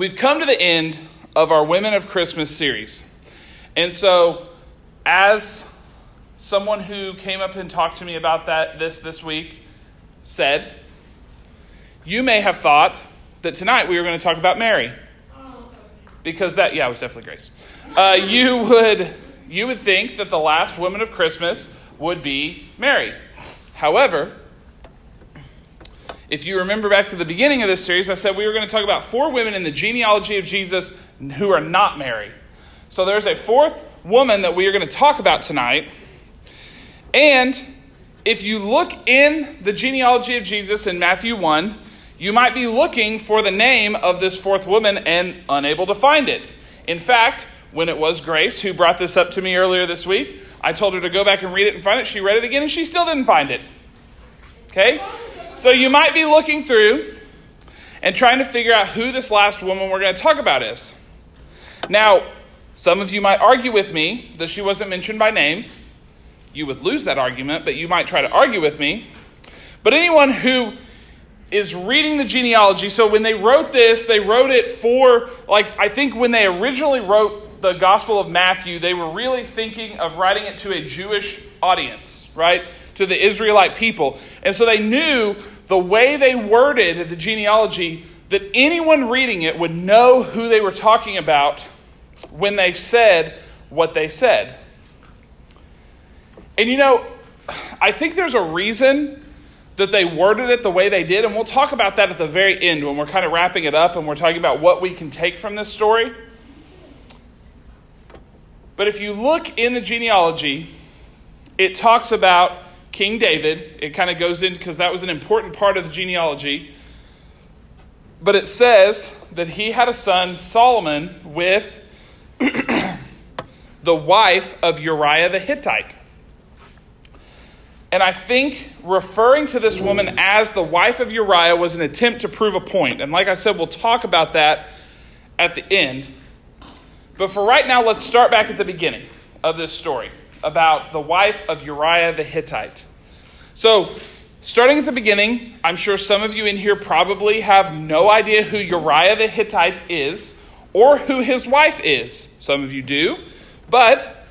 We've come to the end of our Women of Christmas series. And so, as someone who came up and talked to me about that this this week said, you may have thought that tonight we were going to talk about Mary. Because that, yeah, it was definitely Grace. Uh, you would you would think that the last woman of Christmas would be Mary. However, if you remember back to the beginning of this series, I said we were going to talk about four women in the genealogy of Jesus who are not Mary. So there's a fourth woman that we are going to talk about tonight. And if you look in the genealogy of Jesus in Matthew 1, you might be looking for the name of this fourth woman and unable to find it. In fact, when it was Grace who brought this up to me earlier this week, I told her to go back and read it and find it. She read it again and she still didn't find it. Okay? So you might be looking through and trying to figure out who this last woman we're going to talk about is. Now, some of you might argue with me that she wasn't mentioned by name. You would lose that argument, but you might try to argue with me. But anyone who is reading the genealogy, so when they wrote this, they wrote it for, like, I think when they originally wrote the Gospel of Matthew, they were really thinking of writing it to a Jewish audience, right? to the Israelite people. And so they knew the way they worded the genealogy that anyone reading it would know who they were talking about when they said what they said. And you know, I think there's a reason that they worded it the way they did, and we'll talk about that at the very end when we're kind of wrapping it up and we're talking about what we can take from this story. But if you look in the genealogy, it talks about King David. It kind of goes in because that was an important part of the genealogy. But it says that he had a son, Solomon, with the wife of Uriah the Hittite. And I think referring to this woman as the wife of Uriah was an attempt to prove a point. And like I said, we'll talk about that at the end. But for right now, let's start back at the beginning of this story about the wife of Uriah the Hittite. So, starting at the beginning, I'm sure some of you in here probably have no idea who Uriah the Hittite is or who his wife is. Some of you do, but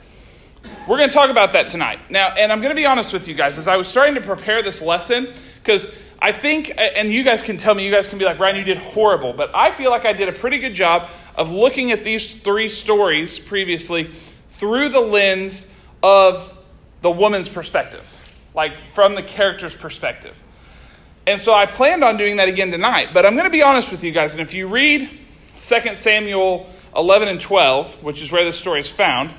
we're going to talk about that tonight. Now, and I'm going to be honest with you guys, as I was starting to prepare this lesson, because I think, and you guys can tell me, you guys can be like, Brian, you did horrible, but I feel like I did a pretty good job of looking at these three stories previously through the lens of the woman's perspective, like from the character's perspective. And so I planned on doing that again tonight, but I'm going to be honest with you guys. And if you read 2 Samuel 11 and 12, which is where this story is found,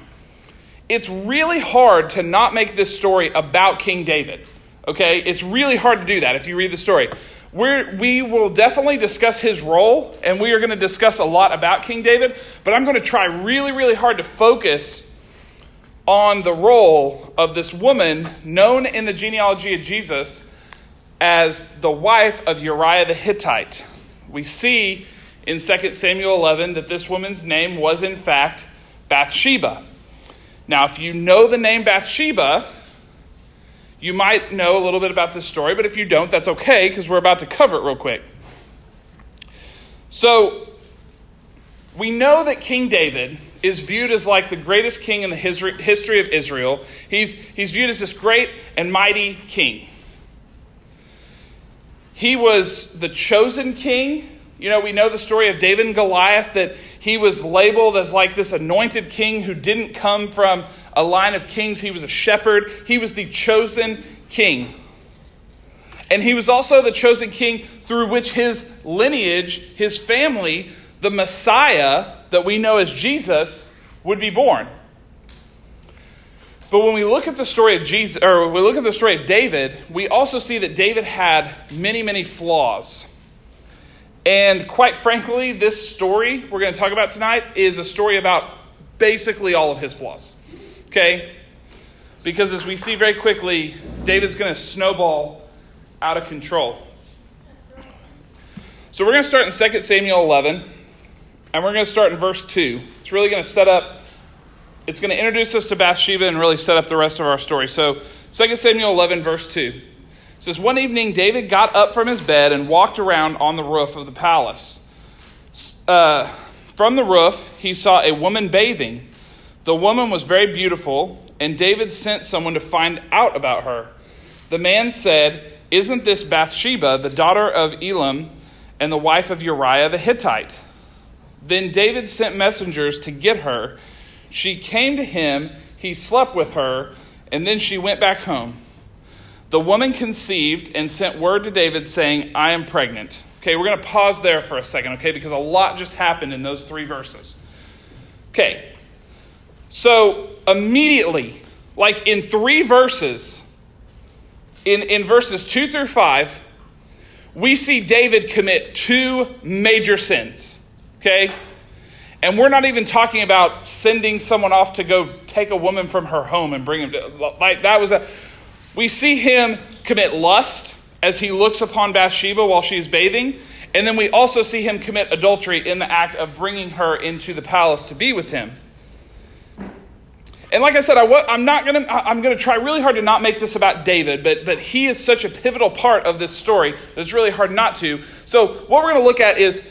it's really hard to not make this story about King David. Okay? It's really hard to do that if you read the story. We're, we will definitely discuss his role, and we are going to discuss a lot about King David, but I'm going to try really, really hard to focus on the role of this woman known in the genealogy of Jesus as the wife of Uriah the Hittite. We see in 2 Samuel 11 that this woman's name was, in fact, Bathsheba. Now, if you know the name Bathsheba, you might know a little bit about this story, but if you don't, that's okay because we're about to cover it real quick. So, we know that King David is viewed as like the greatest king in the history of Israel. He's, he's viewed as this great and mighty king. He was the chosen king. You know, we know the story of David and Goliath that he was labeled as like this anointed king who didn't come from a line of kings. He was a shepherd. He was the chosen king. And he was also the chosen king through which his lineage, his family, the Messiah that we know as Jesus would be born. But when we look at the story of Jesus, or we look at the story of David, we also see that David had many, many flaws. And quite frankly, this story we're going to talk about tonight is a story about basically all of his flaws. Okay? Because as we see very quickly, David's going to snowball out of control. So we're going to start in 2 Samuel 11. And we're going to start in verse 2. It's really going to set up it's going to introduce us to Bathsheba and really set up the rest of our story. So, 2 Samuel 11, verse 2 says, One evening, David got up from his bed and walked around on the roof of the palace. Uh, from the roof, he saw a woman bathing. The woman was very beautiful, and David sent someone to find out about her. The man said, Isn't this Bathsheba, the daughter of Eliam, and the wife of Uriah the Hittite? Then David sent messengers to get her. She came to him, he slept with her, and then she went back home. The woman conceived and sent word to David saying, I am pregnant. Okay, we're going to pause there for a second, okay, because a lot just happened in those three verses. Okay, so immediately, like in three verses, in, in verses two through five, we see David commit two major sins. Okay? And we're not even talking about sending someone off to go take a woman from her home and bring him to, like that was a we see him commit lust as he looks upon Bathsheba while she's bathing, and then we also see him commit adultery in the act of bringing her into the palace to be with him. And like I said, I, am not gonna. I'm gonna try really hard to not make this about David, but but he is such a pivotal part of this story that it's really hard not to. So what we're gonna look at is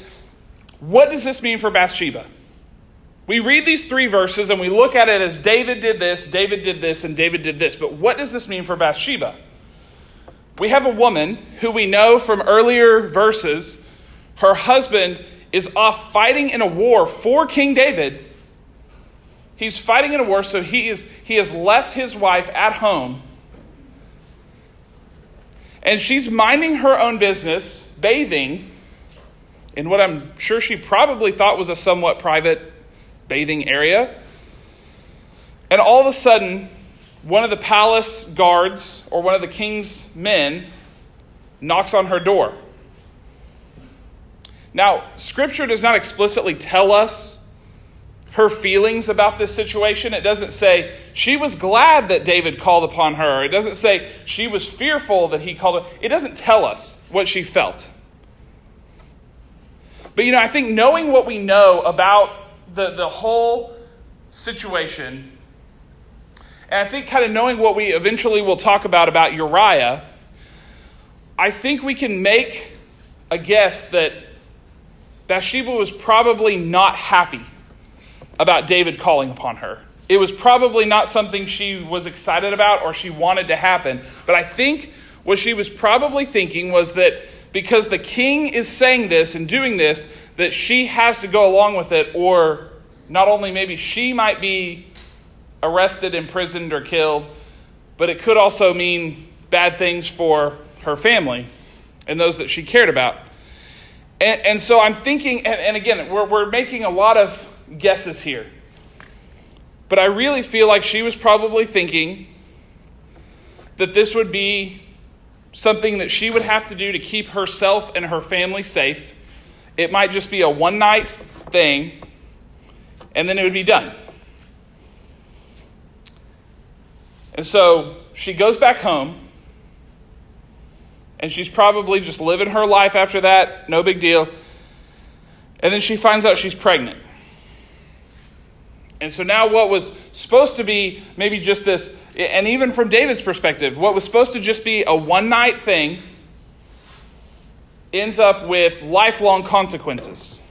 what does this mean for Bathsheba? We read these three verses and we look at it as David did this, David did this, and David did this. But what does this mean for Bathsheba? We have a woman who we know from earlier verses, her husband is off fighting in a war for King David. He's fighting in a war, so he, is, he has left his wife at home. And she's minding her own business, bathing in what I'm sure she probably thought was a somewhat private bathing area. And all of a sudden, one of the palace guards or one of the king's men knocks on her door. Now, scripture does not explicitly tell us her feelings about this situation. It doesn't say she was glad that David called upon her. It doesn't say she was fearful that he called. It doesn't tell us what she felt. But you know, I think knowing what we know about the, the whole situation, and I think kind of knowing what we eventually will talk about about Uriah, I think we can make a guess that Bathsheba was probably not happy about David calling upon her. It was probably not something she was excited about or she wanted to happen. But I think what she was probably thinking was that because the king is saying this and doing this that she has to go along with it, or not only maybe she might be arrested, imprisoned, or killed, but it could also mean bad things for her family and those that she cared about. And, and so I'm thinking, and, and again, we're, we're making a lot of guesses here. But I really feel like she was probably thinking that this would be something that she would have to do to keep herself and her family safe. It might just be a one night thing, and then it would be done. And so she goes back home, and she's probably just living her life after that, no big deal. And then she finds out she's pregnant. And so now, what was supposed to be maybe just this, and even from David's perspective, what was supposed to just be a one night thing ends up with lifelong consequences.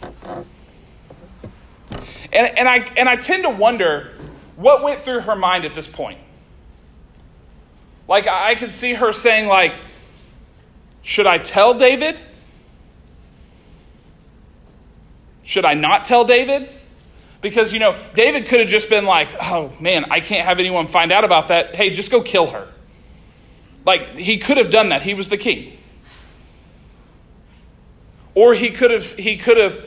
And, and, I, and I tend to wonder what went through her mind at this point. Like, I could see her saying, like, should I tell David? Should I not tell David? Because, you know, David could have just been like, oh man, I can't have anyone find out about that. Hey, just go kill her. Like, he could have done that. He was the king. Or he could have, he could have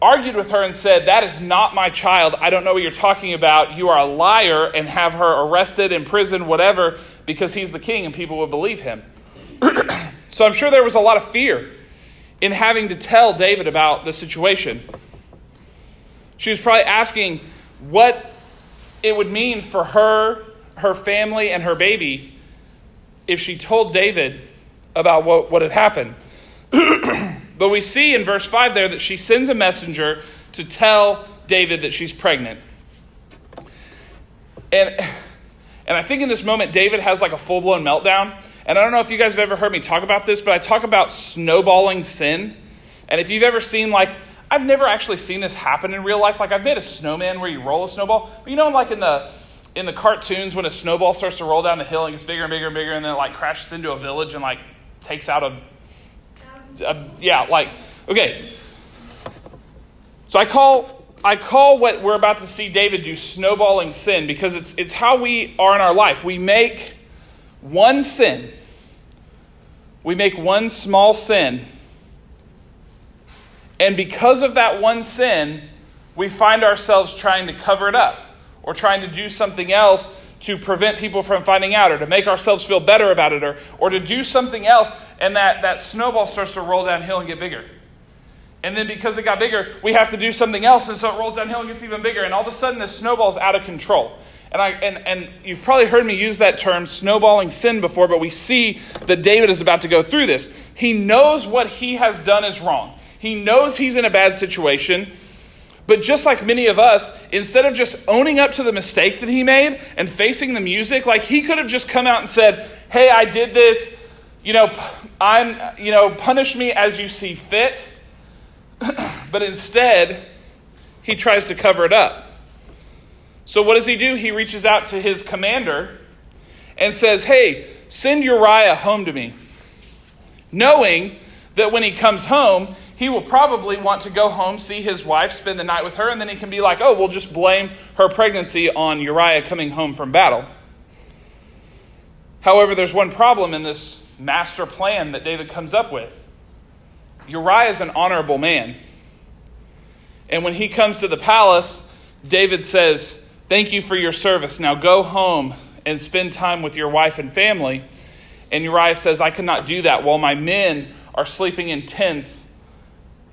argued with her and said, That is not my child. I don't know what you're talking about. You are a liar, and have her arrested, imprisoned, whatever, because he's the king and people would believe him. so I'm sure there was a lot of fear in having to tell David about the situation. She was probably asking what it would mean for her, her family, and her baby if she told David about what, what had happened. but we see in verse 5 there that she sends a messenger to tell David that she's pregnant. And, and I think in this moment, David has like a full blown meltdown. And I don't know if you guys have ever heard me talk about this, but I talk about snowballing sin. And if you've ever seen, like, I've never actually seen this happen in real life. Like, I've made a snowman where you roll a snowball. But you know, like in the in the cartoons, when a snowball starts to roll down the hill and gets bigger and bigger and bigger, and then it like crashes into a village and like takes out a, a yeah, like okay. So I call I call what we're about to see David do snowballing sin because it's it's how we are in our life. We make one sin. We make one small sin and because of that one sin, we find ourselves trying to cover it up or trying to do something else to prevent people from finding out or to make ourselves feel better about it or, or to do something else. And that, that snowball starts to roll downhill and get bigger. And then because it got bigger, we have to do something else. And so it rolls downhill and gets even bigger. And all of a sudden, this snowball's out of control. And, I, and, and you've probably heard me use that term, snowballing sin, before, but we see that David is about to go through this. He knows what he has done is wrong. He knows he's in a bad situation. But just like many of us, instead of just owning up to the mistake that he made and facing the music, like he could have just come out and said, Hey, I did this. You know, I'm, you know, punish me as you see fit. but instead, he tries to cover it up. So what does he do? He reaches out to his commander and says, Hey, send Uriah home to me. Knowing that when he comes home, he will probably want to go home, see his wife, spend the night with her, and then he can be like, oh, we'll just blame her pregnancy on Uriah coming home from battle. However, there's one problem in this master plan that David comes up with Uriah is an honorable man. And when he comes to the palace, David says, Thank you for your service. Now go home and spend time with your wife and family. And Uriah says, I cannot do that while my men are sleeping in tents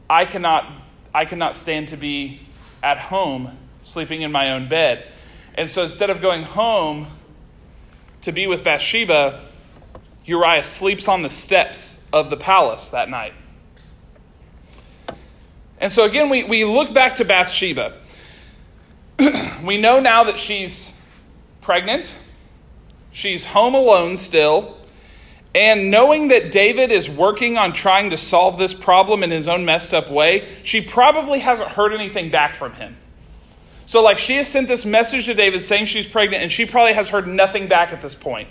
I cannot, I cannot stand to be at home sleeping in my own bed. And so instead of going home to be with Bathsheba, Uriah sleeps on the steps of the palace that night. And so again, we, we look back to Bathsheba. we know now that she's pregnant, she's home alone still, and knowing that David is working on trying to solve this problem in his own messed up way, she probably hasn't heard anything back from him. So, like, she has sent this message to David saying she's pregnant, and she probably has heard nothing back at this point.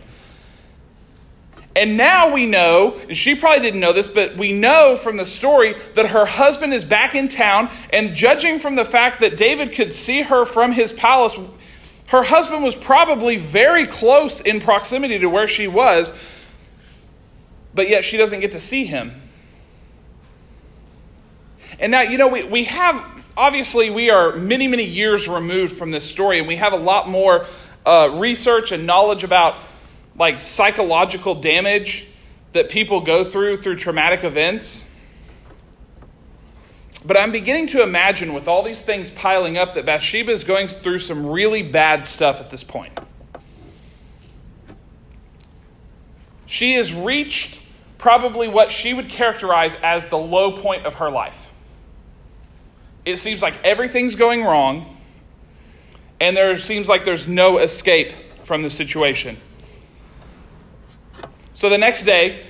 And now we know, and she probably didn't know this, but we know from the story that her husband is back in town, and judging from the fact that David could see her from his palace, her husband was probably very close in proximity to where she was but yet she doesn't get to see him. And now, you know, we, we have, obviously, we are many, many years removed from this story, and we have a lot more uh, research and knowledge about like psychological damage that people go through through traumatic events. But I'm beginning to imagine, with all these things piling up, that Bathsheba is going through some really bad stuff at this point. She has reached probably what she would characterize as the low point of her life. It seems like everything's going wrong, and there seems like there's no escape from the situation. So the next day,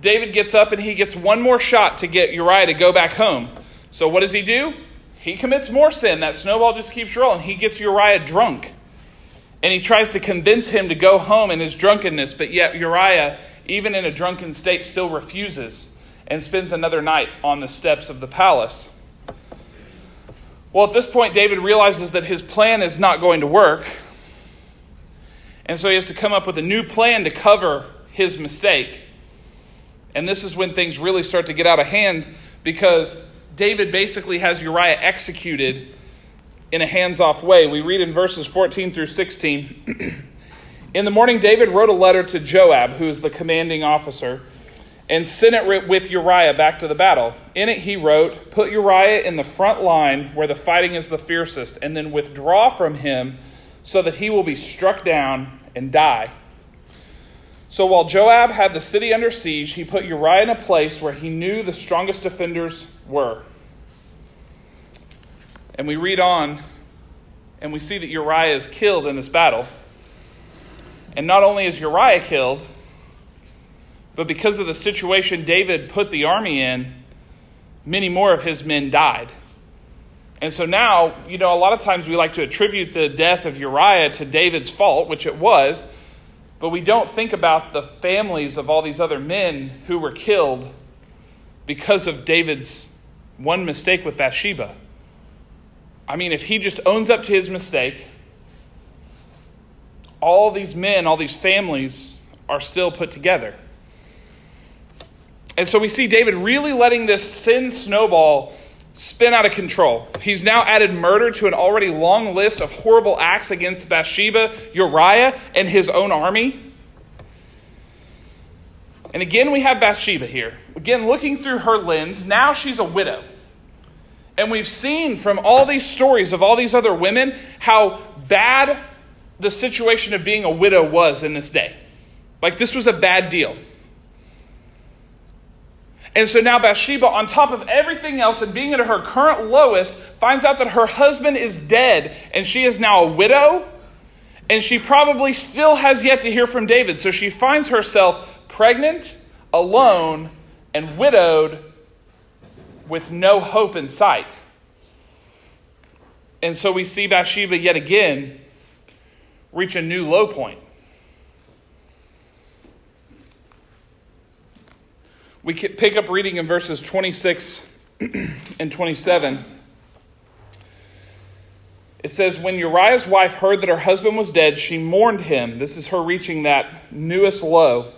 David gets up and he gets one more shot to get Uriah to go back home. So what does he do? He commits more sin. That snowball just keeps rolling. He gets Uriah drunk. And he tries to convince him to go home in his drunkenness, but yet Uriah even in a drunken state, still refuses and spends another night on the steps of the palace. Well, at this point, David realizes that his plan is not going to work. And so he has to come up with a new plan to cover his mistake. And this is when things really start to get out of hand because David basically has Uriah executed in a hands off way. We read in verses 14 through 16. In the morning, David wrote a letter to Joab, who is the commanding officer, and sent it with Uriah back to the battle. In it, he wrote, Put Uriah in the front line where the fighting is the fiercest, and then withdraw from him so that he will be struck down and die. So while Joab had the city under siege, he put Uriah in a place where he knew the strongest defenders were. And we read on and we see that Uriah is killed in this battle. And not only is Uriah killed, but because of the situation David put the army in, many more of his men died. And so now, you know, a lot of times we like to attribute the death of Uriah to David's fault, which it was, but we don't think about the families of all these other men who were killed because of David's one mistake with Bathsheba. I mean, if he just owns up to his mistake, all these men, all these families are still put together. And so we see David really letting this sin snowball spin out of control. He's now added murder to an already long list of horrible acts against Bathsheba, Uriah, and his own army. And again, we have Bathsheba here. Again, looking through her lens, now she's a widow. And we've seen from all these stories of all these other women how bad the situation of being a widow was in this day. Like, this was a bad deal. And so now Bathsheba, on top of everything else and being at her current lowest, finds out that her husband is dead and she is now a widow. And she probably still has yet to hear from David. So she finds herself pregnant, alone, and widowed with no hope in sight. And so we see Bathsheba yet again reach a new low point. We pick up reading in verses 26 and 27. It says, When Uriah's wife heard that her husband was dead, she mourned him. This is her reaching that newest low.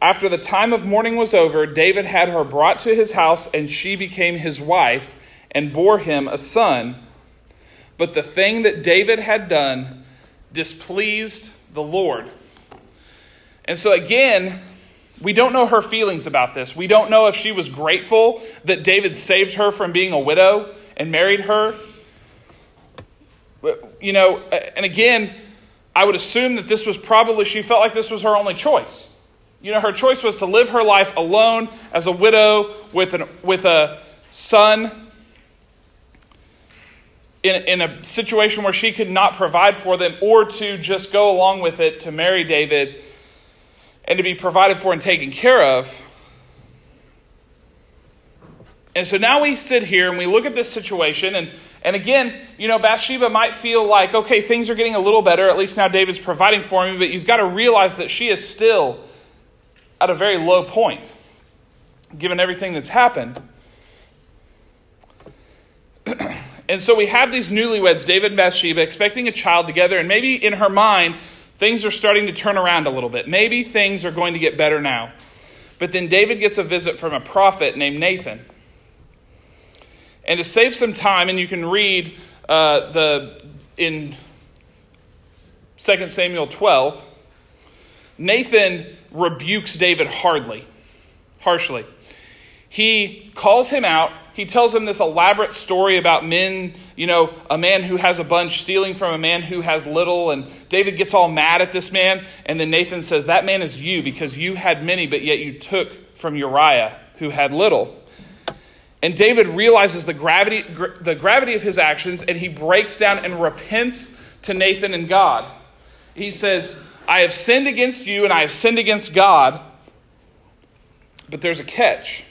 After the time of mourning was over, David had her brought to his house, and she became his wife and bore him a son. But the thing that David had done displeased the Lord. And so, again, we don't know her feelings about this. We don't know if she was grateful that David saved her from being a widow and married her. You know, and again, I would assume that this was probably, she felt like this was her only choice. You know, her choice was to live her life alone as a widow with, an, with a son in, in a situation where she could not provide for them, or to just go along with it to marry David and to be provided for and taken care of. And so now we sit here and we look at this situation, and, and again, you know, Bathsheba might feel like, okay, things are getting a little better. At least now David's providing for me, but you've got to realize that she is still at a very low point, given everything that's happened. and so we have these newlyweds, David and Bathsheba, expecting a child together, and maybe in her mind, things are starting to turn around a little bit. Maybe things are going to get better now. But then David gets a visit from a prophet named Nathan. And to save some time, and you can read uh, the in 2 Samuel 12, Nathan rebukes David hardly, harshly. He calls him out he tells him this elaborate story about men, you know, a man who has a bunch stealing from a man who has little. And David gets all mad at this man. And then Nathan says, That man is you because you had many, but yet you took from Uriah who had little. And David realizes the gravity, the gravity of his actions and he breaks down and repents to Nathan and God. He says, I have sinned against you and I have sinned against God, but there's a catch.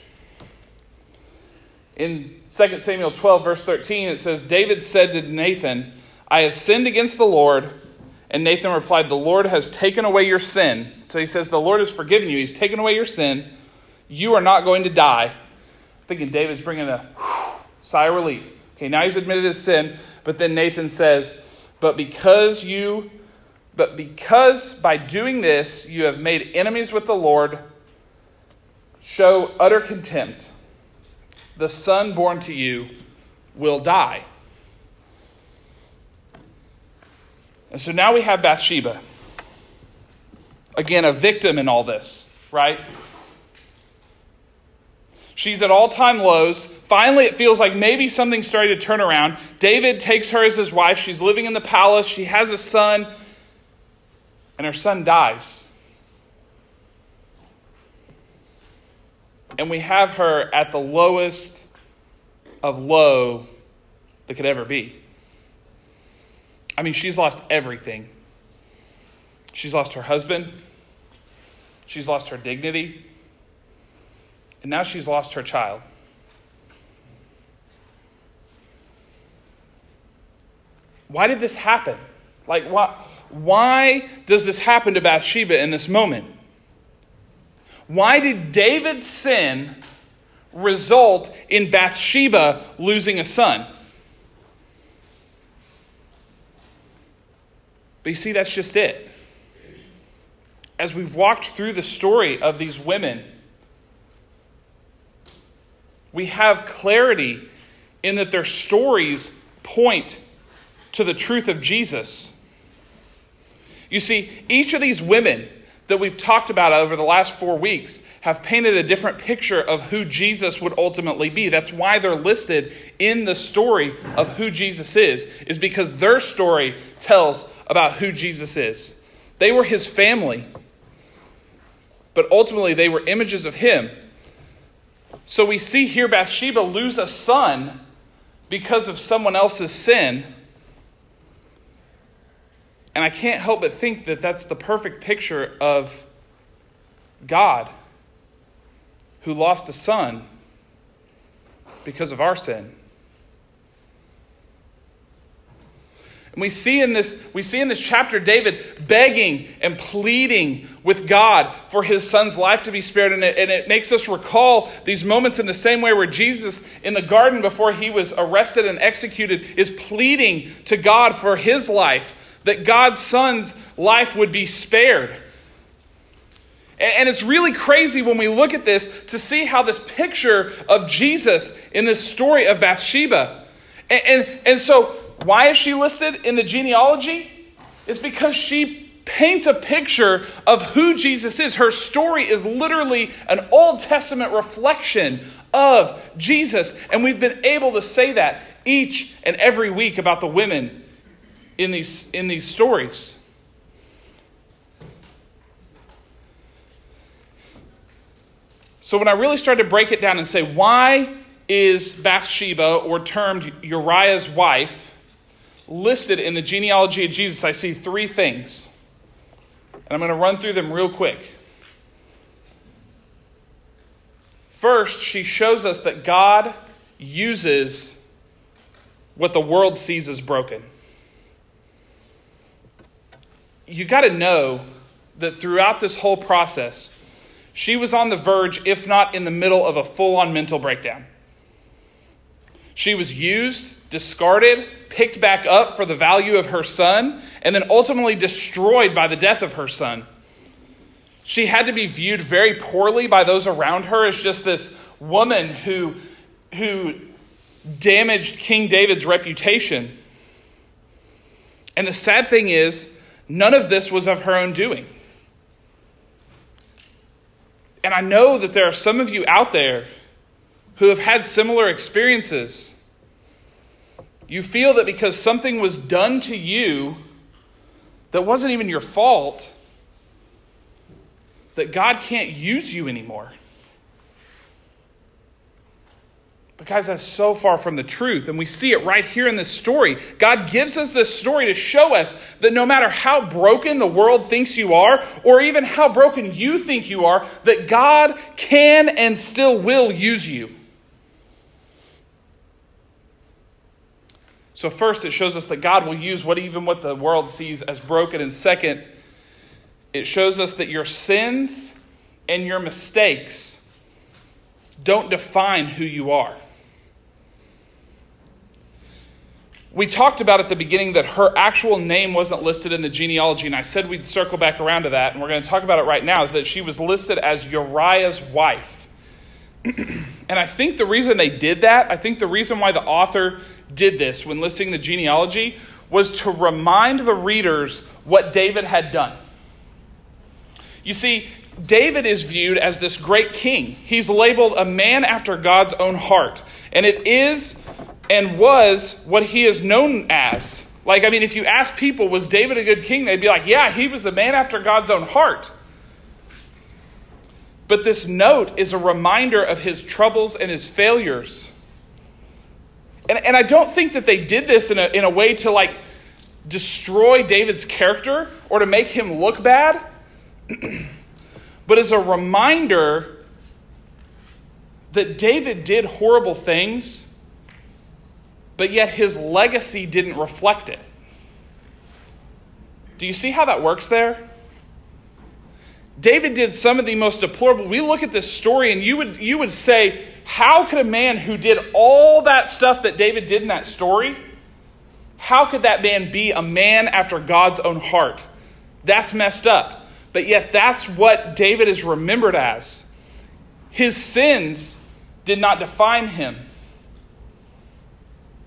In 2 Samuel 12, verse 13, it says, David said to Nathan, I have sinned against the Lord. And Nathan replied, The Lord has taken away your sin. So he says, The Lord has forgiven you. He's taken away your sin. You are not going to die. thinking David's bringing a whew, sigh of relief. Okay, now he's admitted his sin. But then Nathan says, But because you, but because by doing this you have made enemies with the Lord, show utter contempt the son born to you will die. And so now we have Bathsheba. Again, a victim in all this, right? She's at all time lows. Finally, it feels like maybe something's starting to turn around. David takes her as his wife. She's living in the palace. She has a son, and her son dies. And we have her at the lowest of low that could ever be. I mean, she's lost everything. She's lost her husband, she's lost her dignity, and now she's lost her child. Why did this happen? Like, why, why does this happen to Bathsheba in this moment? Why did David's sin result in Bathsheba losing a son? But you see, that's just it. As we've walked through the story of these women, we have clarity in that their stories point to the truth of Jesus. You see, each of these women that we've talked about over the last four weeks have painted a different picture of who Jesus would ultimately be. That's why they're listed in the story of who Jesus is, is because their story tells about who Jesus is. They were his family, but ultimately they were images of him. So we see here Bathsheba lose a son because of someone else's sin. And I can't help but think that that's the perfect picture of God who lost a son because of our sin. And we see in this, we see in this chapter David begging and pleading with God for his son's life to be spared. And it, and it makes us recall these moments in the same way where Jesus in the garden before he was arrested and executed is pleading to God for his life that God's son's life would be spared. And it's really crazy when we look at this to see how this picture of Jesus in this story of Bathsheba. And, and, and so, why is she listed in the genealogy? It's because she paints a picture of who Jesus is. Her story is literally an Old Testament reflection of Jesus. And we've been able to say that each and every week about the women in these, in these stories. So when I really started to break it down and say, why is Bathsheba, or termed Uriah's wife, listed in the genealogy of Jesus, I see three things. And I'm going to run through them real quick. First, she shows us that God uses what the world sees as broken you got to know that throughout this whole process, she was on the verge, if not in the middle, of a full on mental breakdown. She was used, discarded, picked back up for the value of her son, and then ultimately destroyed by the death of her son. She had to be viewed very poorly by those around her as just this woman who, who damaged King David's reputation. And the sad thing is, None of this was of her own doing. And I know that there are some of you out there who have had similar experiences. You feel that because something was done to you that wasn't even your fault, that God can't use you anymore. But guys, that's so far from the truth. And we see it right here in this story. God gives us this story to show us that no matter how broken the world thinks you are, or even how broken you think you are, that God can and still will use you. So, first, it shows us that God will use what even what the world sees as broken. And second, it shows us that your sins and your mistakes don't define who you are. We talked about at the beginning that her actual name wasn't listed in the genealogy, and I said we'd circle back around to that, and we're going to talk about it right now that she was listed as Uriah's wife. and I think the reason they did that, I think the reason why the author did this when listing the genealogy was to remind the readers what David had done. You see, David is viewed as this great king. He's labeled a man after God's own heart. And it is and was what he is known as. Like, I mean, if you ask people, was David a good king? They'd be like, yeah, he was a man after God's own heart. But this note is a reminder of his troubles and his failures. And, and I don't think that they did this in a, in a way to like destroy David's character or to make him look bad, but as a reminder that David did horrible things, but yet his legacy didn't reflect it. Do you see how that works there? David did some of the most deplorable. We look at this story and you would, you would say, how could a man who did all that stuff that David did in that story, how could that man be a man after God's own heart? That's messed up. But yet, that's what David is remembered as. His sins did not define him.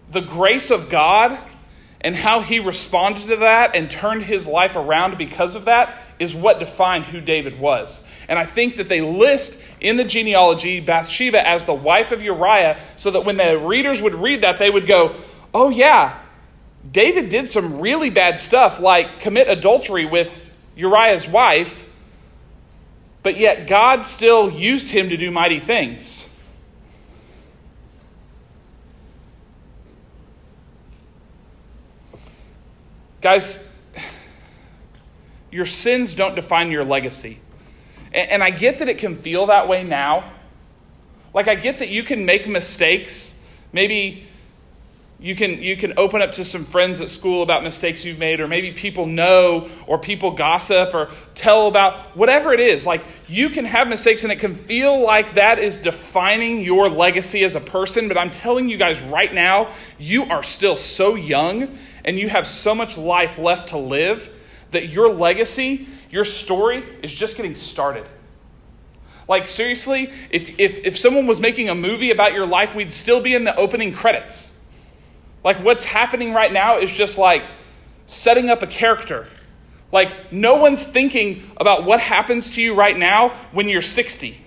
The grace of God and how he responded to that and turned his life around because of that is what defined who David was. And I think that they list in the genealogy Bathsheba as the wife of Uriah so that when the readers would read that, they would go, oh, yeah, David did some really bad stuff like commit adultery with Uriah's wife, but yet God still used him to do mighty things. Guys, your sins don't define your legacy. And, I get that it can feel that way now. Like, I get that you can make mistakes. Maybe you can, you can open up to some friends at school about mistakes you've made, or maybe people know, or people gossip, or tell about whatever it is. Like, you can have mistakes, and it can feel like that is defining your legacy as a person. But I'm telling you guys right now, you are still so young and you have so much life left to live that your legacy, your story, is just getting started. Like, seriously, if, if, if someone was making a movie about your life, we'd still be in the opening credits. Like, what's happening right now is just like setting up a character. Like, no one's thinking about what happens to you right now when you're 60.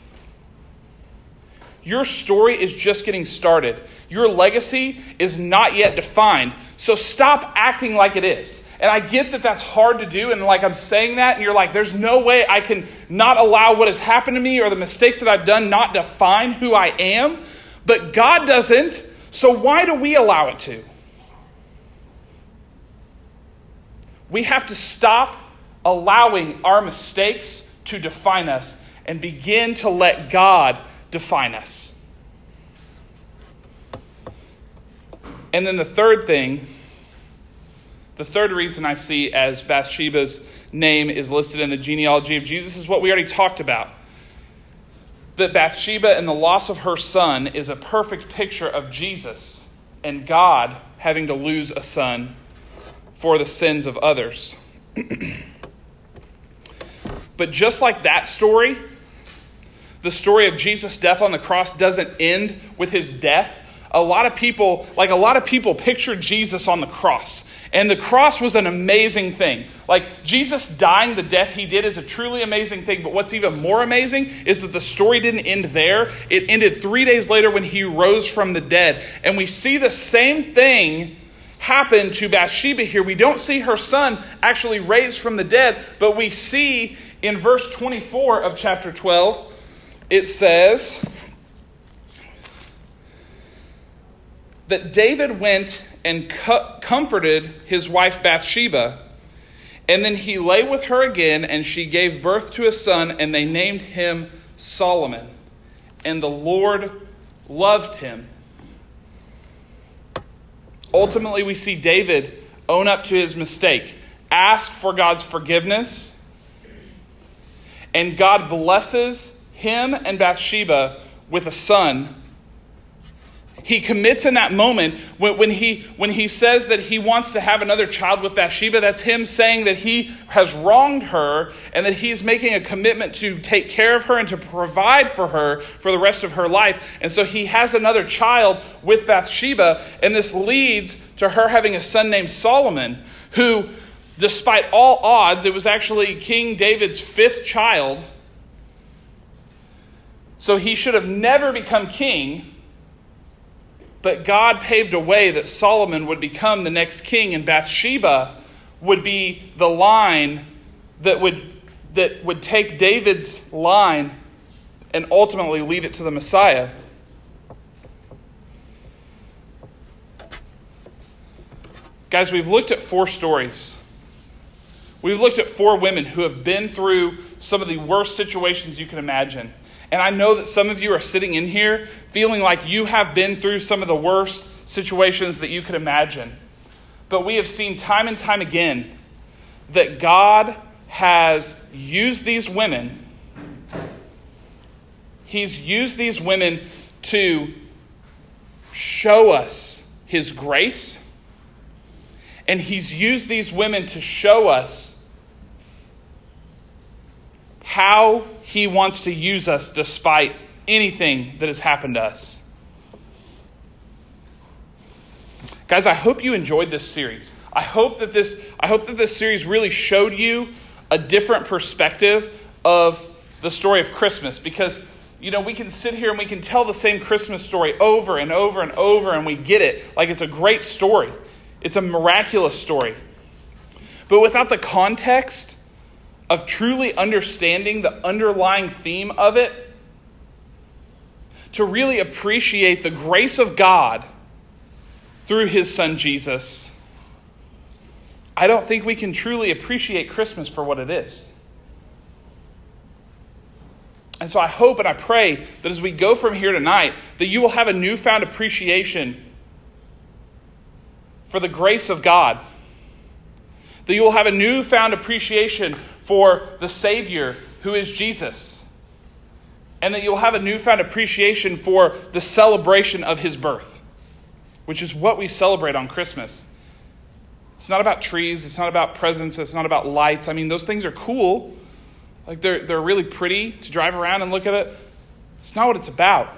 Your story is just getting started. Your legacy is not yet defined. So stop acting like it is. And I get that that's hard to do. And like I'm saying that, and you're like, there's no way I can not allow what has happened to me or the mistakes that I've done not define who I am. But God doesn't. So why do we allow it to? We have to stop allowing our mistakes to define us and begin to let God define us. And then the third thing, the third reason I see as Bathsheba's name is listed in the genealogy of Jesus is what we already talked about. That Bathsheba and the loss of her son is a perfect picture of Jesus and God having to lose a son for the sins of others. but just like that story, the story of Jesus' death on the cross doesn't end with his death. A lot of people, like a lot of people, picture Jesus on the cross. And the cross was an amazing thing. Like Jesus dying the death he did is a truly amazing thing. But what's even more amazing is that the story didn't end there. It ended three days later when he rose from the dead. And we see the same thing happen to Bathsheba here. We don't see her son actually raised from the dead, but we see in verse 24 of chapter 12 it says that David went and comforted his wife Bathsheba, and then he lay with her again, and she gave birth to a son, and they named him Solomon. And the Lord loved him. Ultimately, we see David own up to his mistake, ask for God's forgiveness, and God blesses him and Bathsheba with a son. He commits in that moment when, when, he, when he says that he wants to have another child with Bathsheba. That's him saying that he has wronged her and that he's making a commitment to take care of her and to provide for her for the rest of her life. And so he has another child with Bathsheba, and this leads to her having a son named Solomon, who, despite all odds, it was actually King David's fifth child so he should have never become king. But God paved a way that Solomon would become the next king, and Bathsheba would be the line that would, that would take David's line and ultimately lead it to the Messiah. Guys, we've looked at four stories. We've looked at four women who have been through some of the worst situations you can imagine. And I know that some of you are sitting in here feeling like you have been through some of the worst situations that you could imagine. But we have seen time and time again that God has used these women. He's used these women to show us His grace. And He's used these women to show us how He wants to use us despite anything that has happened to us. Guys, I hope you enjoyed this series. I hope that this I hope that this series really showed you a different perspective of the story of Christmas because you know, we can sit here and we can tell the same Christmas story over and over and over and we get it like it's a great story. It's a miraculous story. But without the context of truly understanding the underlying theme of it, to really appreciate the grace of God through his son Jesus, I don't think we can truly appreciate Christmas for what it is. And so I hope and I pray that as we go from here tonight, that you will have a newfound appreciation for the grace of God. That you will have a newfound appreciation for the Savior who is Jesus. And that you'll have a newfound appreciation for the celebration of his birth, which is what we celebrate on Christmas. It's not about trees, it's not about presents, it's not about lights. I mean, those things are cool. Like they're, they're really pretty to drive around and look at it. It's not what it's about.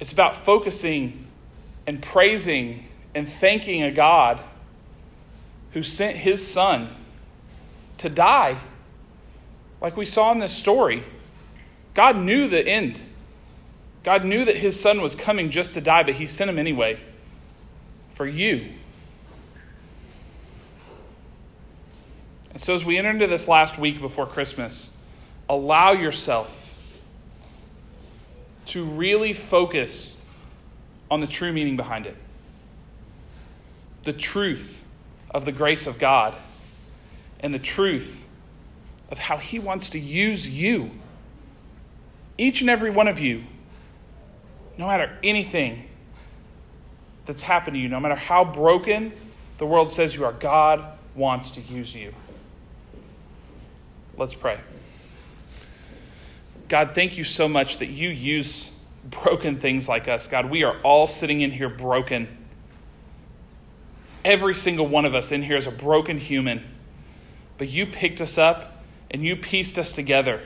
It's about focusing and praising and thanking a God who sent his son to die, like we saw in this story. God knew the end. God knew that his son was coming just to die, but he sent him anyway for you. And so, as we enter into this last week before Christmas, allow yourself to really focus on the true meaning behind it the truth of the grace of God and the truth of how He wants to use you. Each and every one of you, no matter anything that's happened to you, no matter how broken the world says you are, God wants to use you. Let's pray. God, thank you so much that you use broken things like us. God, we are all sitting in here broken. Every single one of us in here is a broken human but you picked us up and you pieced us together.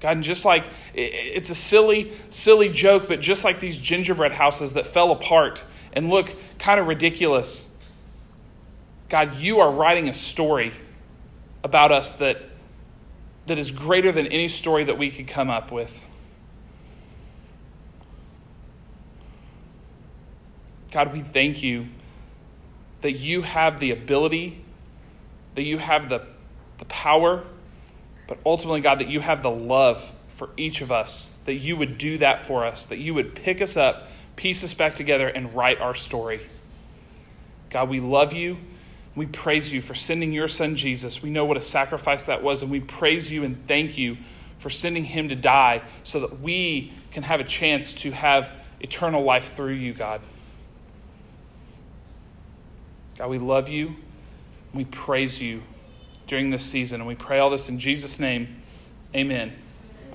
God, and just like it's a silly, silly joke, but just like these gingerbread houses that fell apart and look kind of ridiculous, God, you are writing a story about us that, that is greater than any story that we could come up with. God, we thank you that you have the ability, that you have the, the power, but ultimately, God, that you have the love for each of us, that you would do that for us, that you would pick us up, piece us back together, and write our story. God, we love you. We praise you for sending your son Jesus. We know what a sacrifice that was, and we praise you and thank you for sending him to die so that we can have a chance to have eternal life through you, God. God, we love you. We praise you during this season. And we pray all this in Jesus' name. Amen.